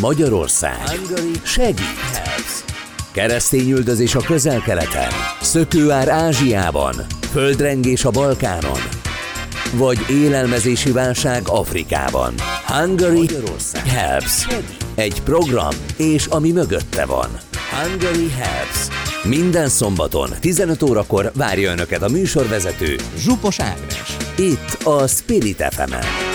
Magyarország segít. Keresztényüldözés a közel-keleten, szökőár Ázsiában, földrengés a Balkánon, vagy élelmezési válság Afrikában. Hungary Helps. Egy program, és ami mögötte van. Hungary Helps. Minden szombaton 15 órakor várja Önöket a műsorvezető Zsupos Ágnes. Itt a Spirit fm -en.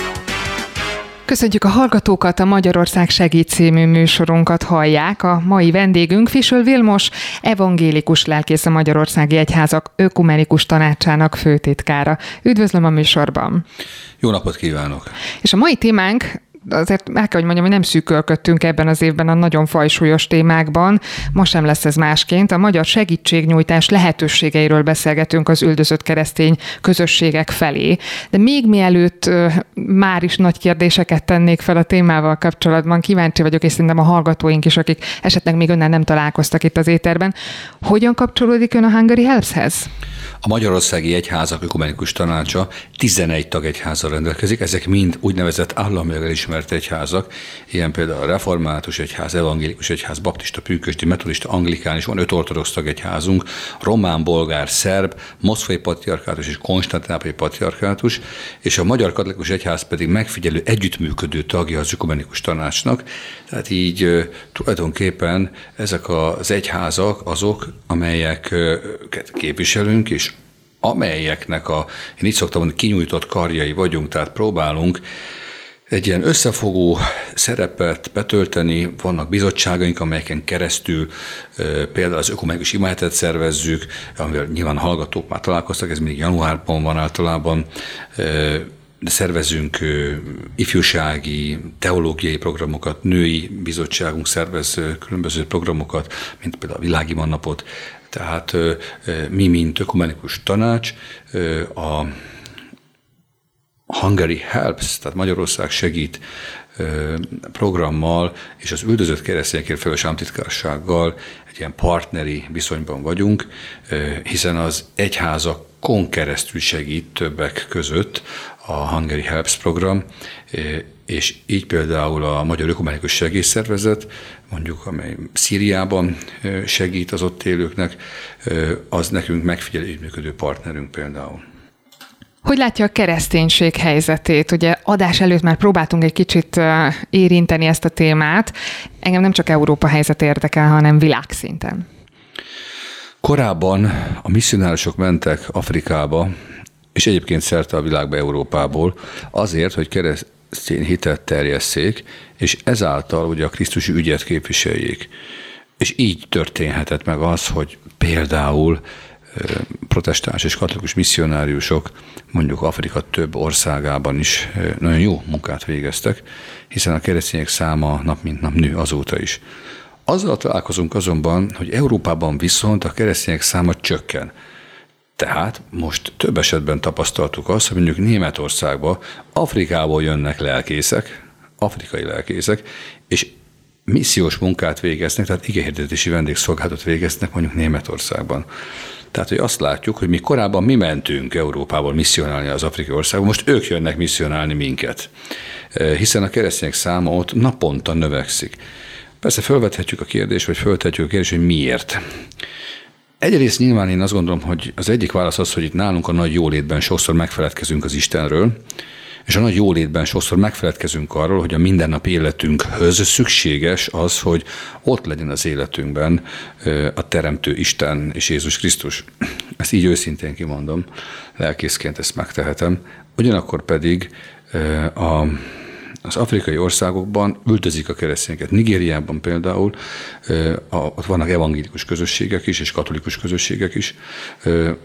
Köszöntjük a hallgatókat, a Magyarország Segít című műsorunkat hallják. A mai vendégünk Fisöl Vilmos, evangélikus lelkész a Magyarországi Egyházak ökumenikus tanácsának főtitkára. Üdvözlöm a műsorban! Jó napot kívánok! És a mai témánk azért el kell, hogy mondjam, hogy nem szűkölködtünk ebben az évben a nagyon fajsúlyos témákban. Ma sem lesz ez másként. A magyar segítségnyújtás lehetőségeiről beszélgetünk az üldözött keresztény közösségek felé. De még mielőtt már is nagy kérdéseket tennék fel a témával kapcsolatban, kíváncsi vagyok, és szerintem a hallgatóink is, akik esetleg még önnel nem találkoztak itt az éterben. Hogyan kapcsolódik ön a Hungary Helpshez? A Magyarországi Egyházak Ökumenikus Tanácsa 11 tagegyházzal rendelkezik, ezek mind úgynevezett államilag elismert egyházak, ilyen például a Református Egyház, Evangélikus Egyház, Baptista, Pünkösdi, Metodista, Anglikán, és van öt ortodox tagegyházunk, román, bolgár, szerb, moszkvai patriarkátus és konstantinápolyi patriarkátus, és a Magyar Katolikus Egyház pedig megfigyelő együttműködő tagja az Ökumenikus Tanácsnak, tehát így tulajdonképpen ezek az egyházak azok, amelyeket képviselünk, és amelyeknek a, én így szoktam mondani, kinyújtott karjai vagyunk, tehát próbálunk egy ilyen összefogó szerepet betölteni, vannak bizottságaink, amelyeken keresztül például az ökumenikus imáletet szervezzük, amivel nyilván hallgatók már találkoztak, ez mindig januárban van általában, de szervezünk ifjúsági, teológiai programokat, női bizottságunk szervez különböző programokat, mint például a Világi Napot, tehát mi, mint ökumenikus tanács, a Hungary Helps, tehát Magyarország segít programmal és az üldözött keresztényekért felelős államtitkársággal egy ilyen partneri viszonyban vagyunk, hiszen az egyházakon keresztül segít többek között a Hungary Helps program, és így például a Magyar Ökumenikus Segélyszervezet, mondjuk amely Szíriában segít az ott élőknek, az nekünk megfigyelő működő partnerünk például. Hogy látja a kereszténység helyzetét? Ugye adás előtt már próbáltunk egy kicsit érinteni ezt a témát. Engem nem csak Európa helyzet érdekel, hanem világszinten. Korábban a misszionárosok mentek Afrikába, és egyébként szerte a világba Európából, azért, hogy keresztény hitet terjesszék, és ezáltal ugye a Krisztusi ügyet képviseljék. És így történhetett meg az, hogy például protestáns és katolikus misszionáriusok mondjuk Afrika több országában is nagyon jó munkát végeztek, hiszen a keresztények száma nap mint nap nő azóta is. Azzal találkozunk azonban, hogy Európában viszont a keresztények száma csökken. Tehát most több esetben tapasztaltuk azt, hogy mondjuk Németországba Afrikából jönnek lelkészek, afrikai lelkészek, és missziós munkát végeznek, tehát igényhirdetési vendégszolgálatot végeznek mondjuk Németországban. Tehát, hogy azt látjuk, hogy mi korábban mi mentünk Európából misszionálni az afrikai országban, most ők jönnek misszionálni minket. Hiszen a keresztények száma ott naponta növekszik. Persze felvethetjük a kérdést, vagy föltetjük a kérdést, hogy miért. Egyrészt nyilván én azt gondolom, hogy az egyik válasz az, hogy itt nálunk a nagy jólétben sokszor megfeledkezünk az Istenről, és a nagy jólétben sokszor megfeledkezünk arról, hogy a mindennapi életünkhöz szükséges az, hogy ott legyen az életünkben a Teremtő Isten és Jézus Krisztus. Ezt így őszintén kimondom, lelkészként ezt megtehetem. Ugyanakkor pedig a az afrikai országokban üldözik a keresztényeket. Nigériában például ott vannak evangélikus közösségek is, és katolikus közösségek is.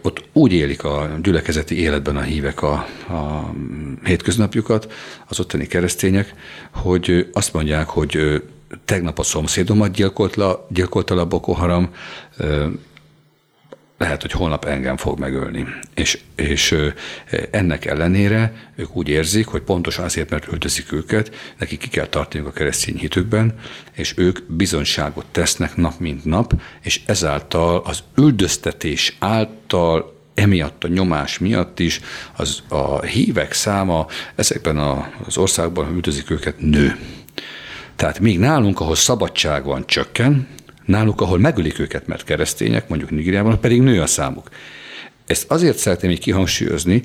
Ott úgy élik a gyülekezeti életben a hívek a, a hétköznapjukat, az ottani keresztények, hogy azt mondják, hogy tegnap a szomszédomat gyilkolt le, gyilkolta le a Boko Haram, lehet, hogy holnap engem fog megölni. És, és ennek ellenére ők úgy érzik, hogy pontosan azért, mert öltözik őket, nekik ki kell tartaniuk a keresztény hitükben, és ők bizonyságot tesznek nap mint nap, és ezáltal az üldöztetés által emiatt a nyomás miatt is az a hívek száma ezekben az országban, üldözik őket, nő. Tehát még nálunk, ahol szabadság van, csökken, náluk, ahol megölik őket, mert keresztények, mondjuk Nigériában, pedig nő a számuk. Ezt azért szeretném így kihangsúlyozni,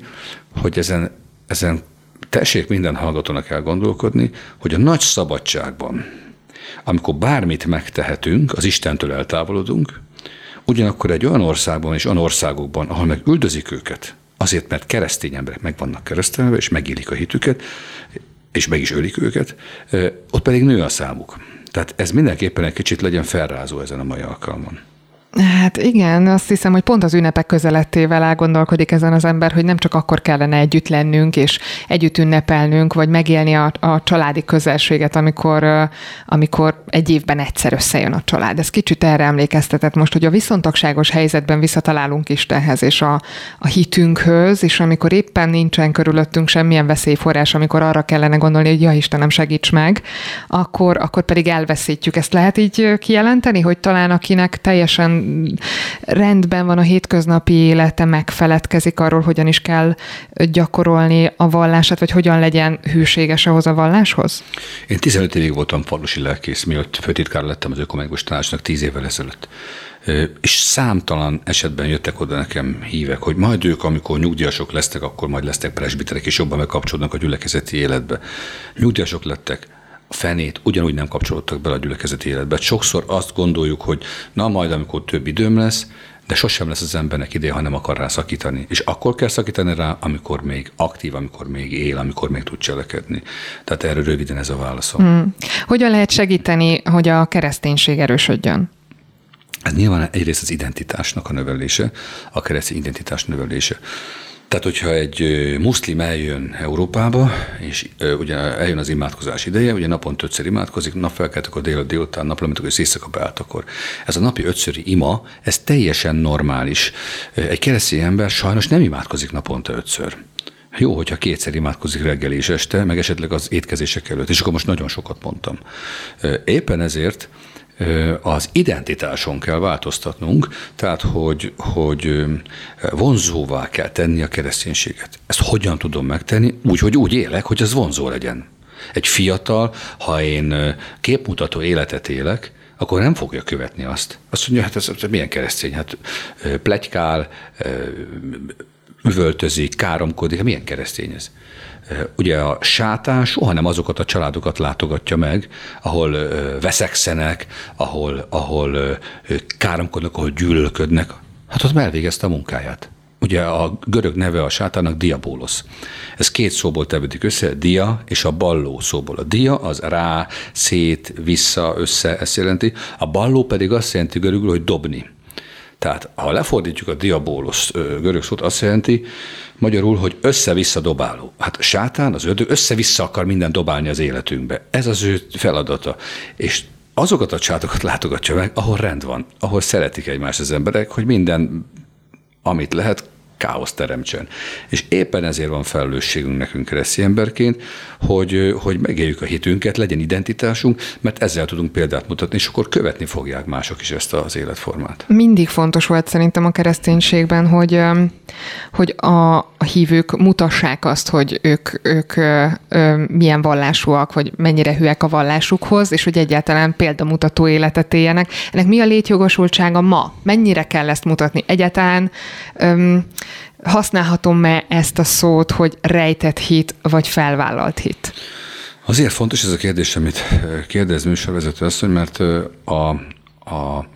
hogy ezen, ezen tessék minden hallgatónak elgondolkodni, hogy a nagy szabadságban, amikor bármit megtehetünk, az Istentől eltávolodunk, ugyanakkor egy olyan országban és olyan országokban, ahol meg üldözik őket, azért, mert keresztény emberek meg vannak keresztelve, és megélik a hitüket, és meg is ölik őket, ott pedig nő a számuk. Tehát ez mindenképpen egy kicsit legyen felrázó ezen a mai alkalmon. Hát igen, azt hiszem, hogy pont az ünnepek közelettével elgondolkodik ezen az ember, hogy nem csak akkor kellene együtt lennünk, és együtt ünnepelnünk, vagy megélni a, a családi közelséget, amikor, amikor egy évben egyszer összejön a család. Ez kicsit erre emlékeztetett most, hogy a viszontagságos helyzetben visszatalálunk Istenhez és a, a hitünkhöz, és amikor éppen nincsen körülöttünk semmilyen veszélyforrás, amikor arra kellene gondolni, hogy ja Istenem, segíts meg, akkor, akkor pedig elveszítjük. Ezt lehet így kijelenteni, hogy talán akinek teljesen rendben van a hétköznapi élete, megfeledkezik arról, hogyan is kell gyakorolni a vallását, vagy hogyan legyen hűséges ahhoz a valláshoz? Én 15 évig voltam falusi lelkész, mielőtt főtitkár lettem az Ökomegos Tanácsnak 10 évvel ezelőtt. És számtalan esetben jöttek oda nekem hívek, hogy majd ők, amikor nyugdíjasok lesznek, akkor majd lesznek presbiterek, és jobban megkapcsolódnak a gyülekezeti életbe. Nyugdíjasok lettek, fenét ugyanúgy nem kapcsolódtak bele a gyülekezeti életbe. Sokszor azt gondoljuk, hogy na majd, amikor több időm lesz, de sosem lesz az embernek ideje, ha nem akar rá szakítani. És akkor kell szakítani rá, amikor még aktív, amikor még él, amikor még tud cselekedni. Tehát erről röviden ez a válaszom. Hmm. Hogyan lehet segíteni, hogy a kereszténység erősödjön? Ez nyilván egyrészt az identitásnak a növelése, a keresztény identitás növelése. Tehát, hogyha egy muszlim eljön Európába, és ugye eljön az imádkozás ideje, ugye naponta ötször imádkozik, napfelkeltek a dél, délután, naplementek, és éjszaka akkor Ez a napi ötszöri ima, ez teljesen normális. Egy keresztény ember sajnos nem imádkozik naponta ötször. Jó, hogyha kétszer imádkozik reggel és este, meg esetleg az étkezések előtt, és akkor most nagyon sokat mondtam. Éppen ezért az identitáson kell változtatnunk, tehát hogy, hogy vonzóvá kell tenni a kereszténységet. Ezt hogyan tudom megtenni? Úgy, hogy úgy élek, hogy ez vonzó legyen. Egy fiatal, ha én képmutató életet élek, akkor nem fogja követni azt. Azt mondja, hát ez, ez milyen keresztény? Hát plegykál, üvöltözik, káromkodik, hát milyen keresztény ez? Ugye a sátán soha nem azokat a családokat látogatja meg, ahol veszekszenek, ahol, ahol káromkodnak, ahol gyűlölködnek. Hát ott elvégezte a munkáját. Ugye a görög neve a sátának diabólosz. Ez két szóból tevődik össze, dia és a balló szóból. A dia az rá, szét, vissza, össze, ezt jelenti. A balló pedig azt jelenti görögül, hogy dobni. Tehát ha lefordítjuk a diabólosz görög szót, azt jelenti magyarul, hogy össze-vissza dobáló. Hát sátán, az ördög össze-vissza akar minden dobálni az életünkbe. Ez az ő feladata. És azokat a csátokat látogatja meg, ahol rend van, ahol szeretik egymást az emberek, hogy minden, amit lehet, káosz teremtsen. És éppen ezért van felelősségünk nekünk keresztény emberként, hogy, hogy megéljük a hitünket, legyen identitásunk, mert ezzel tudunk példát mutatni, és akkor követni fogják mások is ezt az életformát. Mindig fontos volt szerintem a kereszténységben, hogy, hogy a, a hívők mutassák azt, hogy ők, ők milyen vallásúak, vagy mennyire hűek a vallásukhoz, és hogy egyáltalán példamutató életet éljenek. Ennek mi a létjogosultsága ma? Mennyire kell ezt mutatni? Egyáltalán használhatom-e ezt a szót, hogy rejtett hit, vagy felvállalt hit? Azért fontos ez a kérdés, amit kérdez műsorvezető asszony, mert a, a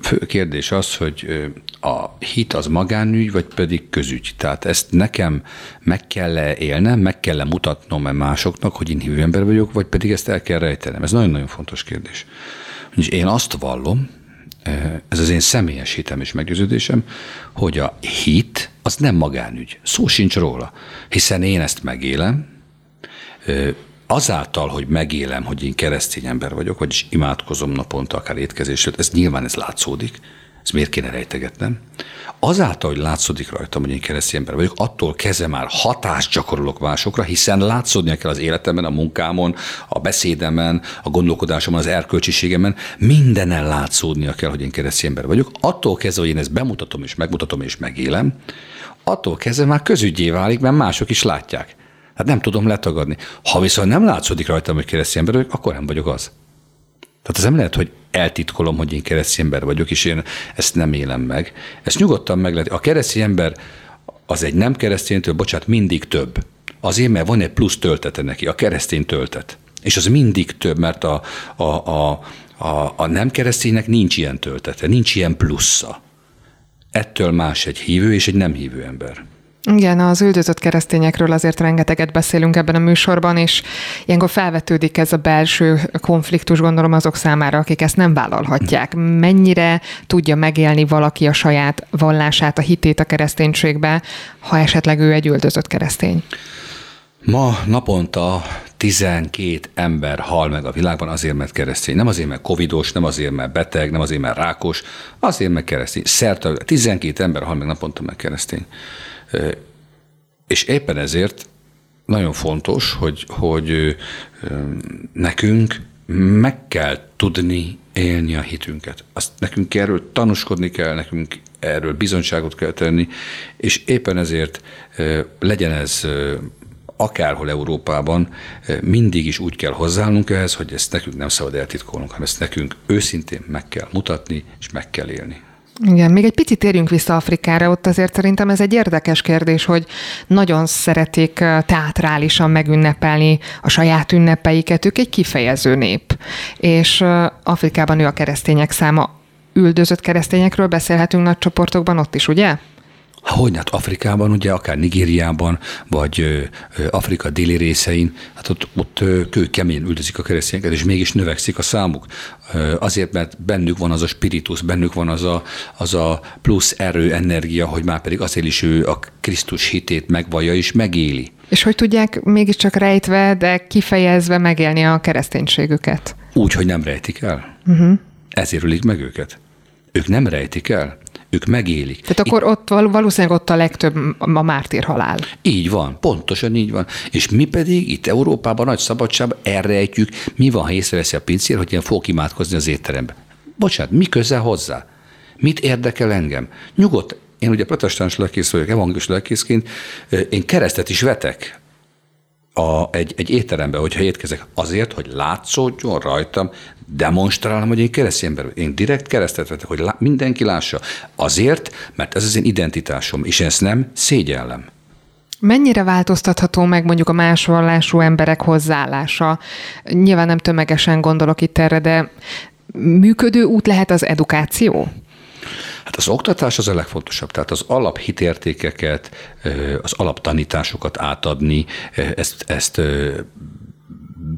fő kérdés az, hogy a hit az magánügy, vagy pedig közügy. Tehát ezt nekem meg kell -e élnem, meg kell -e mutatnom -e másoknak, hogy én hívő ember vagyok, vagy pedig ezt el kell rejtenem. Ez nagyon-nagyon fontos kérdés. És én azt vallom, ez az én személyes hitem és meggyőződésem, hogy a hit az nem magánügy. Szó sincs róla, hiszen én ezt megélem, azáltal, hogy megélem, hogy én keresztény ember vagyok, vagyis imádkozom naponta, akár étkezésről, ez nyilván ez látszódik, ezt miért kéne rejtegetnem? Azáltal, hogy látszódik rajtam, hogy én keresztény ember vagyok, attól kezdve már hatást gyakorolok másokra, hiszen látszódnia kell az életemben, a munkámon, a beszédemen, a gondolkodásomon, az erkölcsiségemen, mindenen látszódnia kell, hogy én keresztény ember vagyok. Attól kezdve, hogy én ezt bemutatom és megmutatom és megélem, attól kezdve már közügyé válik, mert mások is látják. Hát nem tudom letagadni. Ha viszont nem látszódik rajtam, hogy keresztény ember vagyok, akkor nem vagyok az. Tehát ez nem lehet, hogy eltitkolom, hogy én keresztény ember vagyok, és én ezt nem élem meg. Ezt nyugodtan meg lehet. A keresztény ember az egy nem kereszténytől, bocsánat, mindig több. Azért, mert van egy plusz töltete neki, a keresztény töltet. És az mindig több, mert a, a, a, a, a nem kereszténynek nincs ilyen töltete, nincs ilyen plusza. Ettől más egy hívő és egy nem hívő ember. Igen, az üldözött keresztényekről azért rengeteget beszélünk ebben a műsorban, és ilyenkor felvetődik ez a belső konfliktus, gondolom azok számára, akik ezt nem vállalhatják. Mennyire tudja megélni valaki a saját vallását, a hitét a kereszténységbe, ha esetleg ő egy üldözött keresztény? Ma naponta 12 ember hal meg a világban azért, mert keresztény. Nem azért, mert covidos, nem azért, mert beteg, nem azért, mert rákos, azért, mert keresztény. Szerte 12 ember hal meg naponta, mert keresztény. És éppen ezért nagyon fontos, hogy, hogy nekünk meg kell tudni élni a hitünket. Azt nekünk erről tanúskodni kell, nekünk erről bizonyságot kell tenni, és éppen ezért legyen ez akárhol Európában, mindig is úgy kell hozzáállnunk ehhez, hogy ezt nekünk nem szabad eltitkolnunk, hanem ezt nekünk őszintén meg kell mutatni, és meg kell élni. Igen, még egy picit térjünk vissza Afrikára, ott azért szerintem ez egy érdekes kérdés, hogy nagyon szeretik teátrálisan megünnepelni a saját ünnepeiket, ők egy kifejező nép. És Afrikában ő a keresztények száma üldözött keresztényekről beszélhetünk nagy csoportokban ott is, ugye? Hogy hát Afrikában, ugye akár Nigériában, vagy Afrika déli részein, hát ott, ott kőkemény üldözik a keresztényeket, és mégis növekszik a számuk. Azért, mert bennük van az a spiritus, bennük van az a, az a plusz erő, energia, hogy már pedig azért is ő a Krisztus hitét megvallja és megéli. És hogy tudják mégiscsak rejtve, de kifejezve megélni a kereszténységüket? Úgy, hogy nem rejtik el. Uh-huh. Ezért ölik meg őket. Ők nem rejtik el ők megélik. Tehát akkor Itt, ott valószínűleg ott a legtöbb a mártír halál. Így van, pontosan így van. És mi pedig itt Európában nagy szabadságban elrejtjük, mi van, ha észreveszi a pincér, hogy én fogok imádkozni az étterembe. Bocsánat, mi köze hozzá? Mit érdekel engem? Nyugodt, én ugye protestáns lelkész vagyok, evangélius lelkészként, én keresztet is vetek a, egy, egy étterembe, hogyha étkezek, azért, hogy látszódjon rajtam, demonstrálom, hogy én keresztény ember Én direkt keresztet vetek, hogy lá, mindenki lássa. Azért, mert ez az én identitásom, és ezt nem szégyellem. Mennyire változtatható meg mondjuk a más vallású emberek hozzáállása? Nyilván nem tömegesen gondolok itt erre, de működő út lehet az edukáció? Hát az oktatás az a legfontosabb, tehát az alaphitértékeket, az alaptanításokat átadni, ezt, ezt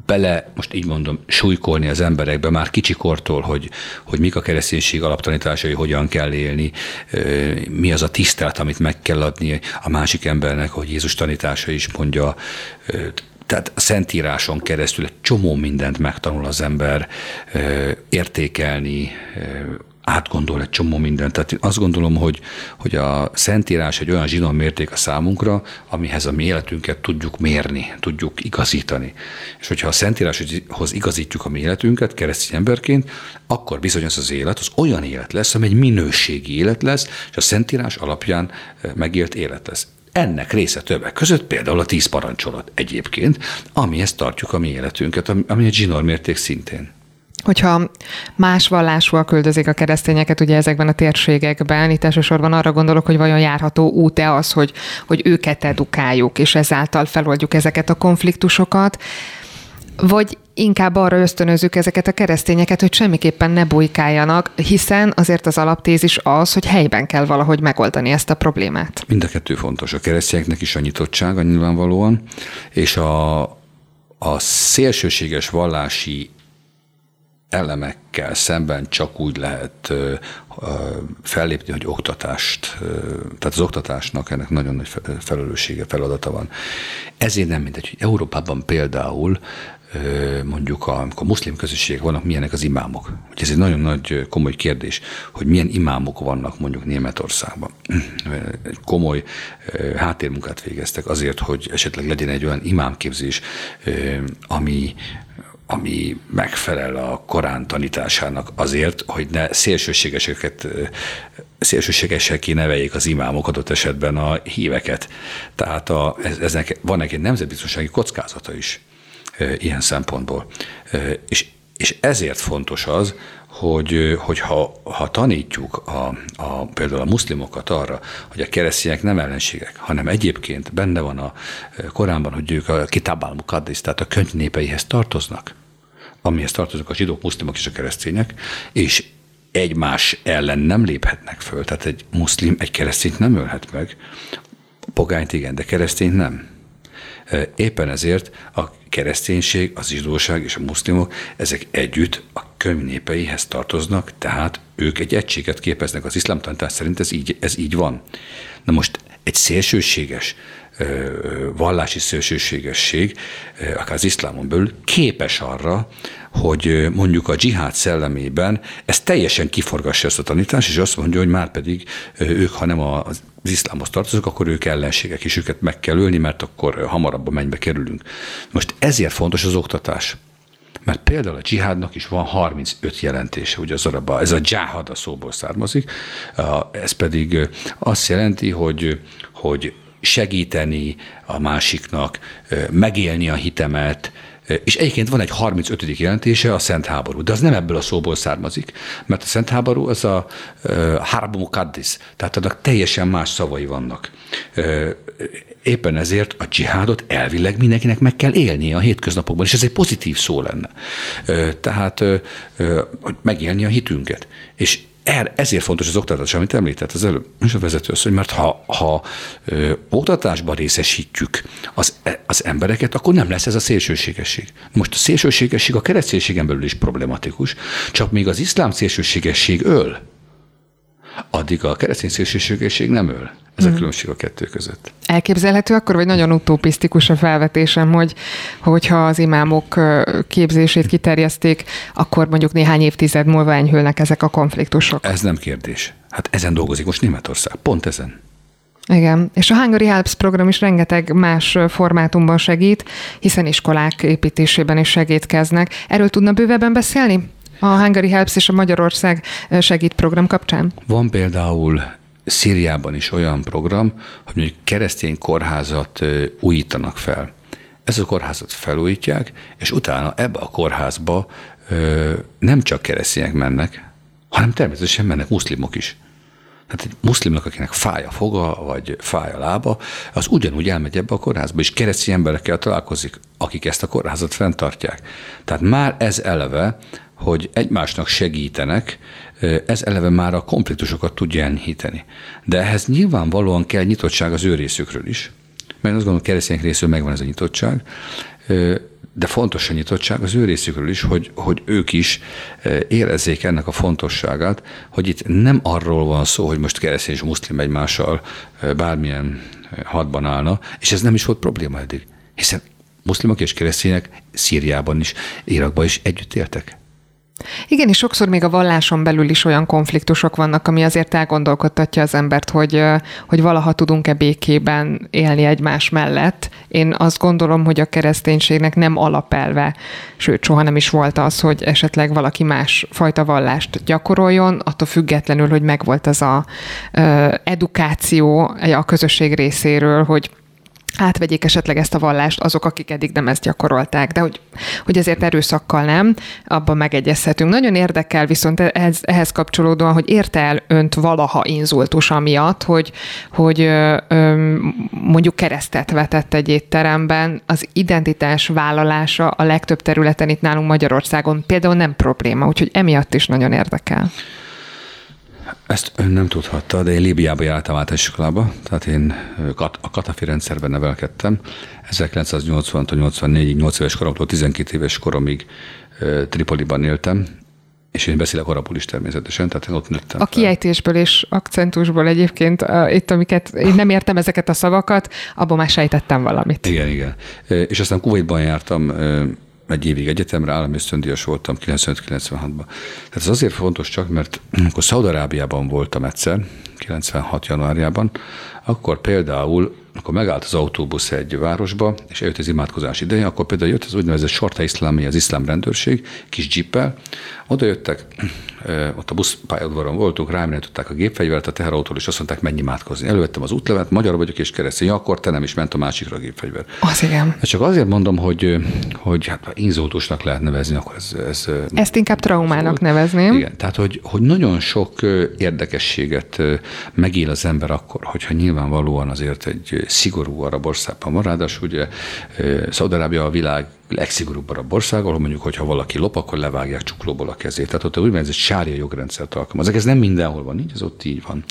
bele, most így mondom, súlykolni az emberekbe már kicsikortól, hogy, hogy mik a kereszténység alaptanításai, hogyan kell élni, mi az a tisztelt, amit meg kell adni a másik embernek, hogy Jézus tanítása is mondja, tehát a Szentíráson keresztül egy csomó mindent megtanul az ember értékelni, átgondol egy csomó mindent. Tehát azt gondolom, hogy, hogy a Szentírás egy olyan zsinon mérték a számunkra, amihez a mi életünket tudjuk mérni, tudjuk igazítani. És hogyha a Szentíráshoz igazítjuk a mi életünket keresztény emberként, akkor bizony az az élet az olyan élet lesz, ami egy minőségi élet lesz, és a Szentírás alapján eh, megélt élet lesz. Ennek része többek között például a tíz parancsolat egyébként, amihez tartjuk a mi életünket, ami egy zsinórmérték szintén hogyha más vallásúak küldözik a keresztényeket ugye ezekben a térségekben, itt elsősorban arra gondolok, hogy vajon járható út-e az, hogy, hogy őket edukáljuk, és ezáltal feloldjuk ezeket a konfliktusokat, vagy inkább arra ösztönözzük ezeket a keresztényeket, hogy semmiképpen ne bujkáljanak, hiszen azért az alaptézis az, hogy helyben kell valahogy megoldani ezt a problémát. Mind a kettő fontos. A keresztényeknek is a nyitottsága nyilvánvalóan, és a, a szélsőséges vallási elemekkel szemben csak úgy lehet fellépni, hogy oktatást, tehát az oktatásnak ennek nagyon nagy felelőssége, feladata van. Ezért nem mindegy, hogy Európában például mondjuk amikor muszlim közösségek vannak, milyenek az imámok. Ugye ez egy nagyon nagy komoly kérdés, hogy milyen imámok vannak mondjuk Németországban. Egy komoly háttérmunkát végeztek azért, hogy esetleg legyen egy olyan imámképzés, ami ami megfelel a Korán tanításának azért, hogy ne szélsőségeseket szélsőségesen kineveljék az imámok adott esetben a híveket. Tehát a, ez, eznek van egy nemzetbiztonsági kockázata is ilyen szempontból. És, és ezért fontos az, hogy, hogy ha, ha tanítjuk a, a, például a muszlimokat arra, hogy a keresztények nem ellenségek, hanem egyébként benne van a Koránban, hogy ők a kitab al tehát a könyv tartoznak, amihez tartoznak a zsidók, muszlimok és a keresztények, és egymás ellen nem léphetnek föl. Tehát egy muszlim egy keresztényt nem ölhet meg, pogányt igen, de keresztényt nem. Éppen ezért a kereszténység, az zsidóság és a muszlimok, ezek együtt a könyv népeihez tartoznak, tehát ők egy egységet képeznek. Az iszlám tanítás szerint ez így, ez így van. Na most egy szélsőséges, vallási szélsőségesség, akár az iszlámon belül képes arra, hogy mondjuk a dzsihád szellemében ez teljesen kiforgassa ezt a tanítást, és azt mondja, hogy már pedig ők, ha nem az iszlámhoz tartoznak, akkor ők ellenségek, és őket meg kell ölni, mert akkor hamarabb a mennybe kerülünk. Most ezért fontos az oktatás. Mert például a dzsihádnak is van 35 jelentése, ugye az arabba, ez a dzsáhad a szóból származik, ez pedig azt jelenti, hogy, hogy segíteni a másiknak, megélni a hitemet, és egyébként van egy 35. jelentése, a Szent Háború, de az nem ebből a szóból származik, mert a Szent Háború az a Harbu Kaddis, tehát annak teljesen más szavai vannak. Éppen ezért a dzsihádot elvileg mindenkinek meg kell élnie a hétköznapokban, és ez egy pozitív szó lenne. Tehát hogy megélni a hitünket. És Er, ezért fontos az oktatás, amit említett az előbb, és a vezető hogy mert ha, ha ö, oktatásban részesítjük az, e, az embereket, akkor nem lesz ez a szélsőségesség. Most a szélsőségesség a kereszténységen belül is problematikus, csak még az iszlám szélsőségesség öl, addig a keresztény szélsőségesség nem öl. Ez a mhm. különbség a kettő között. Elképzelhető akkor, vagy nagyon utopisztikus a felvetésem, hogy hogyha az imámok képzését kiterjeszték, akkor mondjuk néhány évtized múlva enyhülnek ezek a konfliktusok. Ez nem kérdés. Hát ezen dolgozik most Németország. Pont ezen. Igen, és a Hungary Helps program is rengeteg más formátumban segít, hiszen iskolák építésében is segítkeznek. Erről tudna bővebben beszélni? A Hungary Helps és a Magyarország segít program kapcsán? Van például Szíriában is olyan program, hogy mondjuk keresztény kórházat újítanak fel. Ez a kórházat felújítják, és utána ebbe a kórházba nem csak keresztények mennek, hanem természetesen mennek muszlimok is. Hát egy muszlimnak, akinek fáj a foga, vagy fáj a lába, az ugyanúgy elmegy ebbe a kórházba, és keresztény emberekkel találkozik, akik ezt a kórházat fenntartják. Tehát már ez eleve, hogy egymásnak segítenek, ez eleve már a konfliktusokat tudja enyhíteni. De ehhez nyilvánvalóan kell nyitottság az ő részükről is, mert azt gondolom, keresztények részről megvan ez a nyitottság, de fontos a nyitottság az ő részükről is, hogy, hogy ők is érezzék ennek a fontosságát, hogy itt nem arról van szó, hogy most keresztény és muszlim egymással bármilyen hadban állna, és ez nem is volt probléma eddig, hiszen muszlimok és keresztények Szíriában is, Irakban is együtt éltek. Igen, és sokszor még a valláson belül is olyan konfliktusok vannak, ami azért elgondolkodtatja az embert, hogy, hogy valaha tudunk-e békében élni egymás mellett. Én azt gondolom, hogy a kereszténységnek nem alapelve, sőt, soha nem is volt az, hogy esetleg valaki más fajta vallást gyakoroljon, attól függetlenül, hogy megvolt az a edukáció a közösség részéről, hogy átvegyék esetleg ezt a vallást azok, akik eddig nem ezt gyakorolták, de hogy, hogy ezért erőszakkal nem, abban megegyezhetünk. Nagyon érdekel viszont ehhez, ehhez kapcsolódóan, hogy érte el önt valaha inzultus amiatt, hogy, hogy ö, ö, mondjuk keresztet vetett egy étteremben, az identitás vállalása a legtöbb területen itt nálunk Magyarországon például nem probléma, úgyhogy emiatt is nagyon érdekel. Ezt ön nem tudhatta, de én Líbiába jártam iskolába, tehát én a Katafi rendszerben nevelkedtem. 1980-84-ig, 8 éves koromtól 12 éves koromig Tripoliban éltem, és én beszélek arabul is természetesen, tehát én ott nőttem. A kiejtésből és akcentusból egyébként, itt amiket, én nem értem ezeket a szavakat, abban már sejtettem valamit. Igen, igen. És aztán Kuwaitban jártam egy évig egyetemre, állami ösztöndíjas voltam 95-96-ban. Tehát ez azért fontos csak, mert akkor Szaudarábiában voltam egyszer, 96. januárjában, akkor például akkor megállt az autóbusz egy városba, és eljött az imádkozás ideje, akkor például jött az úgynevezett Sorta Iszlámi, az iszlám rendőrség, kis jippel, oda jöttek, ott a buszpályaudvaron voltunk, rám a gépfegyvert a teherautóról, és azt mondták, menj imádkozni. Elővettem az útlevet, magyar vagyok és keresztény, akkor te nem is ment a másikra a gépfegyver. Az igen. Csak azért mondom, hogy, hogy hát inzótusnak lehet nevezni, akkor ez, ez Ezt inkább traumának nevezném. Igen, tehát hogy, hogy nagyon sok érdekességet megél az ember akkor, hogyha nyilvánvalóan azért egy szigorú arab országban van, ráadásul ugye Szaudarábia a világ legszigorúbb arab ország, ahol mondjuk, hogyha valaki lop, akkor levágják csuklóból a kezét. Tehát ott úgynevezett sária jogrendszert alkalmaz. Ez nem mindenhol van így, ez ott így van.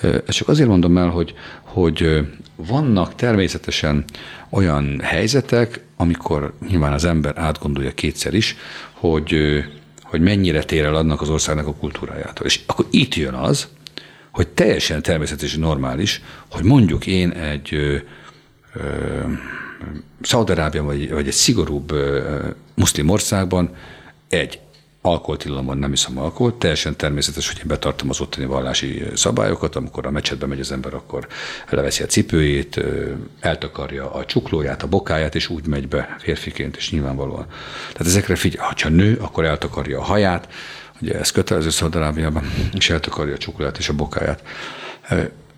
Ezt csak azért mondom el, hogy, hogy vannak természetesen olyan helyzetek, amikor nyilván az ember átgondolja kétszer is, hogy, hogy mennyire tér el annak az országnak a kultúrájától. És akkor itt jön az, hogy teljesen természetes és normális, hogy mondjuk én egy ö, vagy, vagy egy szigorúbb ö, muszlim országban egy alkoholtilalomban nem iszom alkoholt, teljesen természetes, hogy én betartom az ottani vallási szabályokat, amikor a mecsetbe megy az ember, akkor leveszi a cipőjét, eltakarja a csuklóját, a bokáját, és úgy megy be férfiként, és nyilvánvalóan. Tehát ezekre figyelj, ha nő, akkor eltakarja a haját, ugye ez kötelező Szaudarábiában, és eltakarja a csuklóját és a bokáját.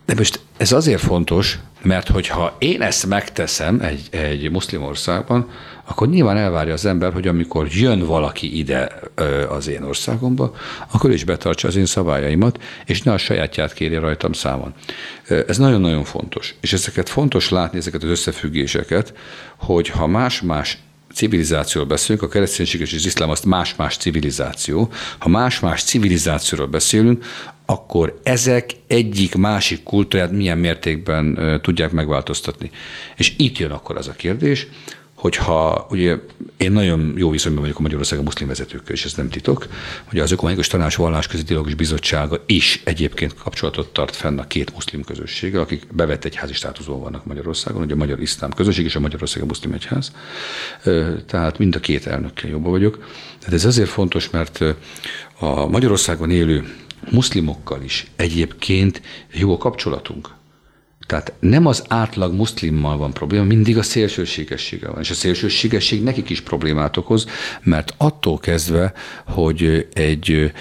De most ez azért fontos, mert hogyha én ezt megteszem egy, egy muszlim országban, akkor nyilván elvárja az ember, hogy amikor jön valaki ide az én országomba, akkor is betartsa az én szabályaimat, és ne a sajátját kérje rajtam számon. Ez nagyon-nagyon fontos. És ezeket fontos látni, ezeket az összefüggéseket, hogy ha más-más civilizációról beszélünk, a kereszténység és az iszlám azt más-más civilizáció. Ha más-más civilizációról beszélünk, akkor ezek egyik másik kultúrát milyen mértékben tudják megváltoztatni. És itt jön akkor az a kérdés, hogyha ugye én nagyon jó viszonyban vagyok a Magyarország muszlim vezetőkkel, és ez nem titok, hogy az Ökumenikus Tanács Vallásközi Dialógus Bizottsága is egyébként kapcsolatot tart fenn a két muszlim közösséggel, akik bevett egyházi státuszban vannak Magyarországon, ugye a Magyar Iszlám Közösség és a Magyarország a Muszlim Egyház. Tehát mind a két elnökkel jobban vagyok. Tehát ez azért fontos, mert a Magyarországon élő muszlimokkal is egyébként jó a kapcsolatunk. Tehát nem az átlag muszlimmal van probléma, mindig a szélsőségességgel van. És a szélsőségesség nekik is problémát okoz, mert attól kezdve, hogy egy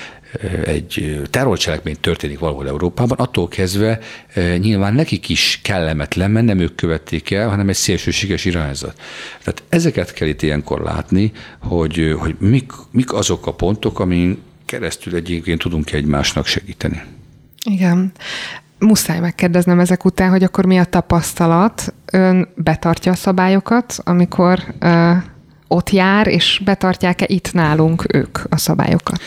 egy terrorcselekmény történik valahol Európában, attól kezdve nyilván nekik is kellemetlen, mert nem ők követték el, hanem egy szélsőséges irányzat. Tehát ezeket kell itt ilyenkor látni, hogy, hogy mik, mik azok a pontok, amin keresztül egyébként tudunk egymásnak segíteni. Igen muszáj megkérdeznem ezek után, hogy akkor mi a tapasztalat? Ön betartja a szabályokat, amikor ö, ott jár, és betartják-e itt nálunk ők a szabályokat?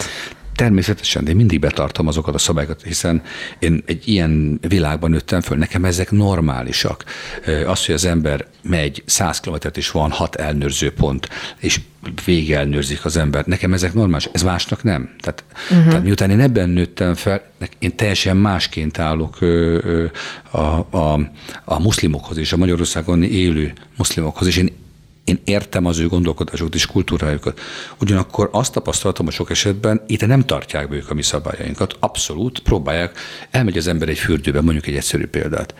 Természetesen, de én mindig betartom azokat a szabályokat, hiszen én egy ilyen világban nőttem föl, nekem ezek normálisak. Az, hogy az ember megy 100 kilométert, és van hat elnőrző pont, és végelnőrzik az ember, nekem ezek normális, ez másnak nem. Tehát, uh-huh. tehát miután én ebben nőttem fel, én teljesen másként állok a, a, a muszlimokhoz és a Magyarországon élő muszlimokhoz, és én én értem az ő gondolkodásukat és kultúrájukat. Ugyanakkor azt tapasztaltam, hogy sok esetben itt nem tartják be ők a mi szabályainkat. Abszolút próbálják, elmegy az ember egy fürdőbe, mondjuk egy egyszerű példát.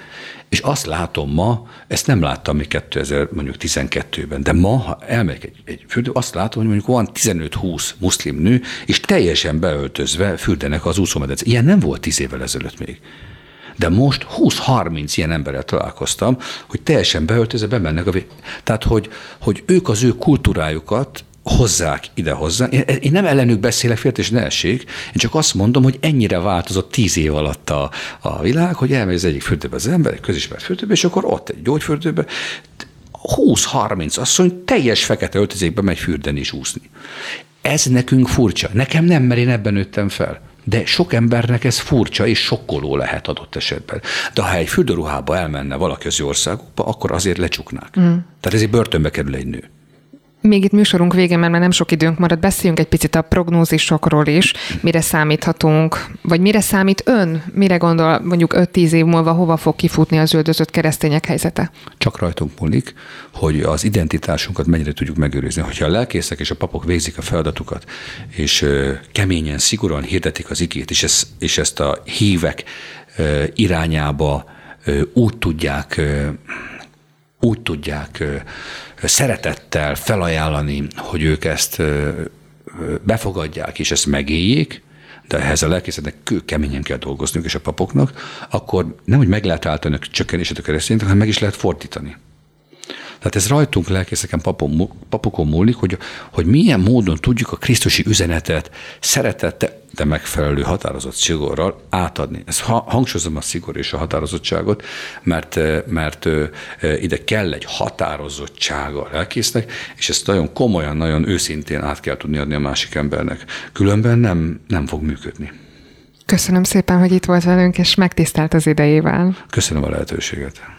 És azt látom ma, ezt nem láttam még 2000, mondjuk 12-ben, de ma, ha elmegyek egy, egy fürdő, azt látom, hogy mondjuk van 15-20 muszlim nő, és teljesen beöltözve fürdenek az úszómedence. Ilyen nem volt 10 évvel ezelőtt még. De most 20-30 ilyen emberrel találkoztam, hogy teljesen beöltözve bemennek a... Tehát, hogy, hogy ők az ő kultúrájukat hozzák ide hozzá. Én, én nem ellenük beszélek, félre, és ne essék. Én csak azt mondom, hogy ennyire változott tíz év alatt a, a világ, hogy elmegy az egyik fürdőbe az ember, egy közismert fürdőbe, és akkor ott egy gyógyfürdőbe 20-30 asszony teljes fekete öltözékbe megy fürdeni és úszni. Ez nekünk furcsa. Nekem nem, mert én ebben nőttem fel de sok embernek ez furcsa és sokkoló lehet adott esetben. De ha egy fürdőruhába elmenne valaki az országokba, akkor azért lecsuknák. Mm. Tehát ezért börtönbe kerül egy nő. Még itt műsorunk végén, mert már nem sok időnk marad, beszéljünk egy picit a prognózisokról is, mire számíthatunk, vagy mire számít ön, mire gondol mondjuk 5-10 év múlva, hova fog kifutni az üldözött keresztények helyzete? Csak rajtunk múlik, hogy az identitásunkat mennyire tudjuk megőrizni. Hogyha a lelkészek és a papok végzik a feladatukat, és keményen, szigorúan hirdetik az igét, és ezt, és ezt a hívek irányába úgy tudják úgy tudják szeretettel felajánlani, hogy ők ezt befogadják és ezt megéljék, de ehhez a lelkészetnek keményen kell dolgozniuk, és a papoknak, akkor nem, hogy meg lehet állítani a csökkenését a kereszténynek, hanem meg is lehet fordítani. Tehát ez rajtunk lelkészeken papokon múlik, hogy, hogy milyen módon tudjuk a Krisztusi üzenetet szeretette, de megfelelő határozott szigorral átadni. Ez ha, hangsúlyozom a szigor és a határozottságot, mert, mert ide kell egy határozottsága a lelkésznek, és ezt nagyon komolyan, nagyon őszintén át kell tudni adni a másik embernek. Különben nem, nem fog működni. Köszönöm szépen, hogy itt volt velünk, és megtisztelt az idejével. Köszönöm a lehetőséget.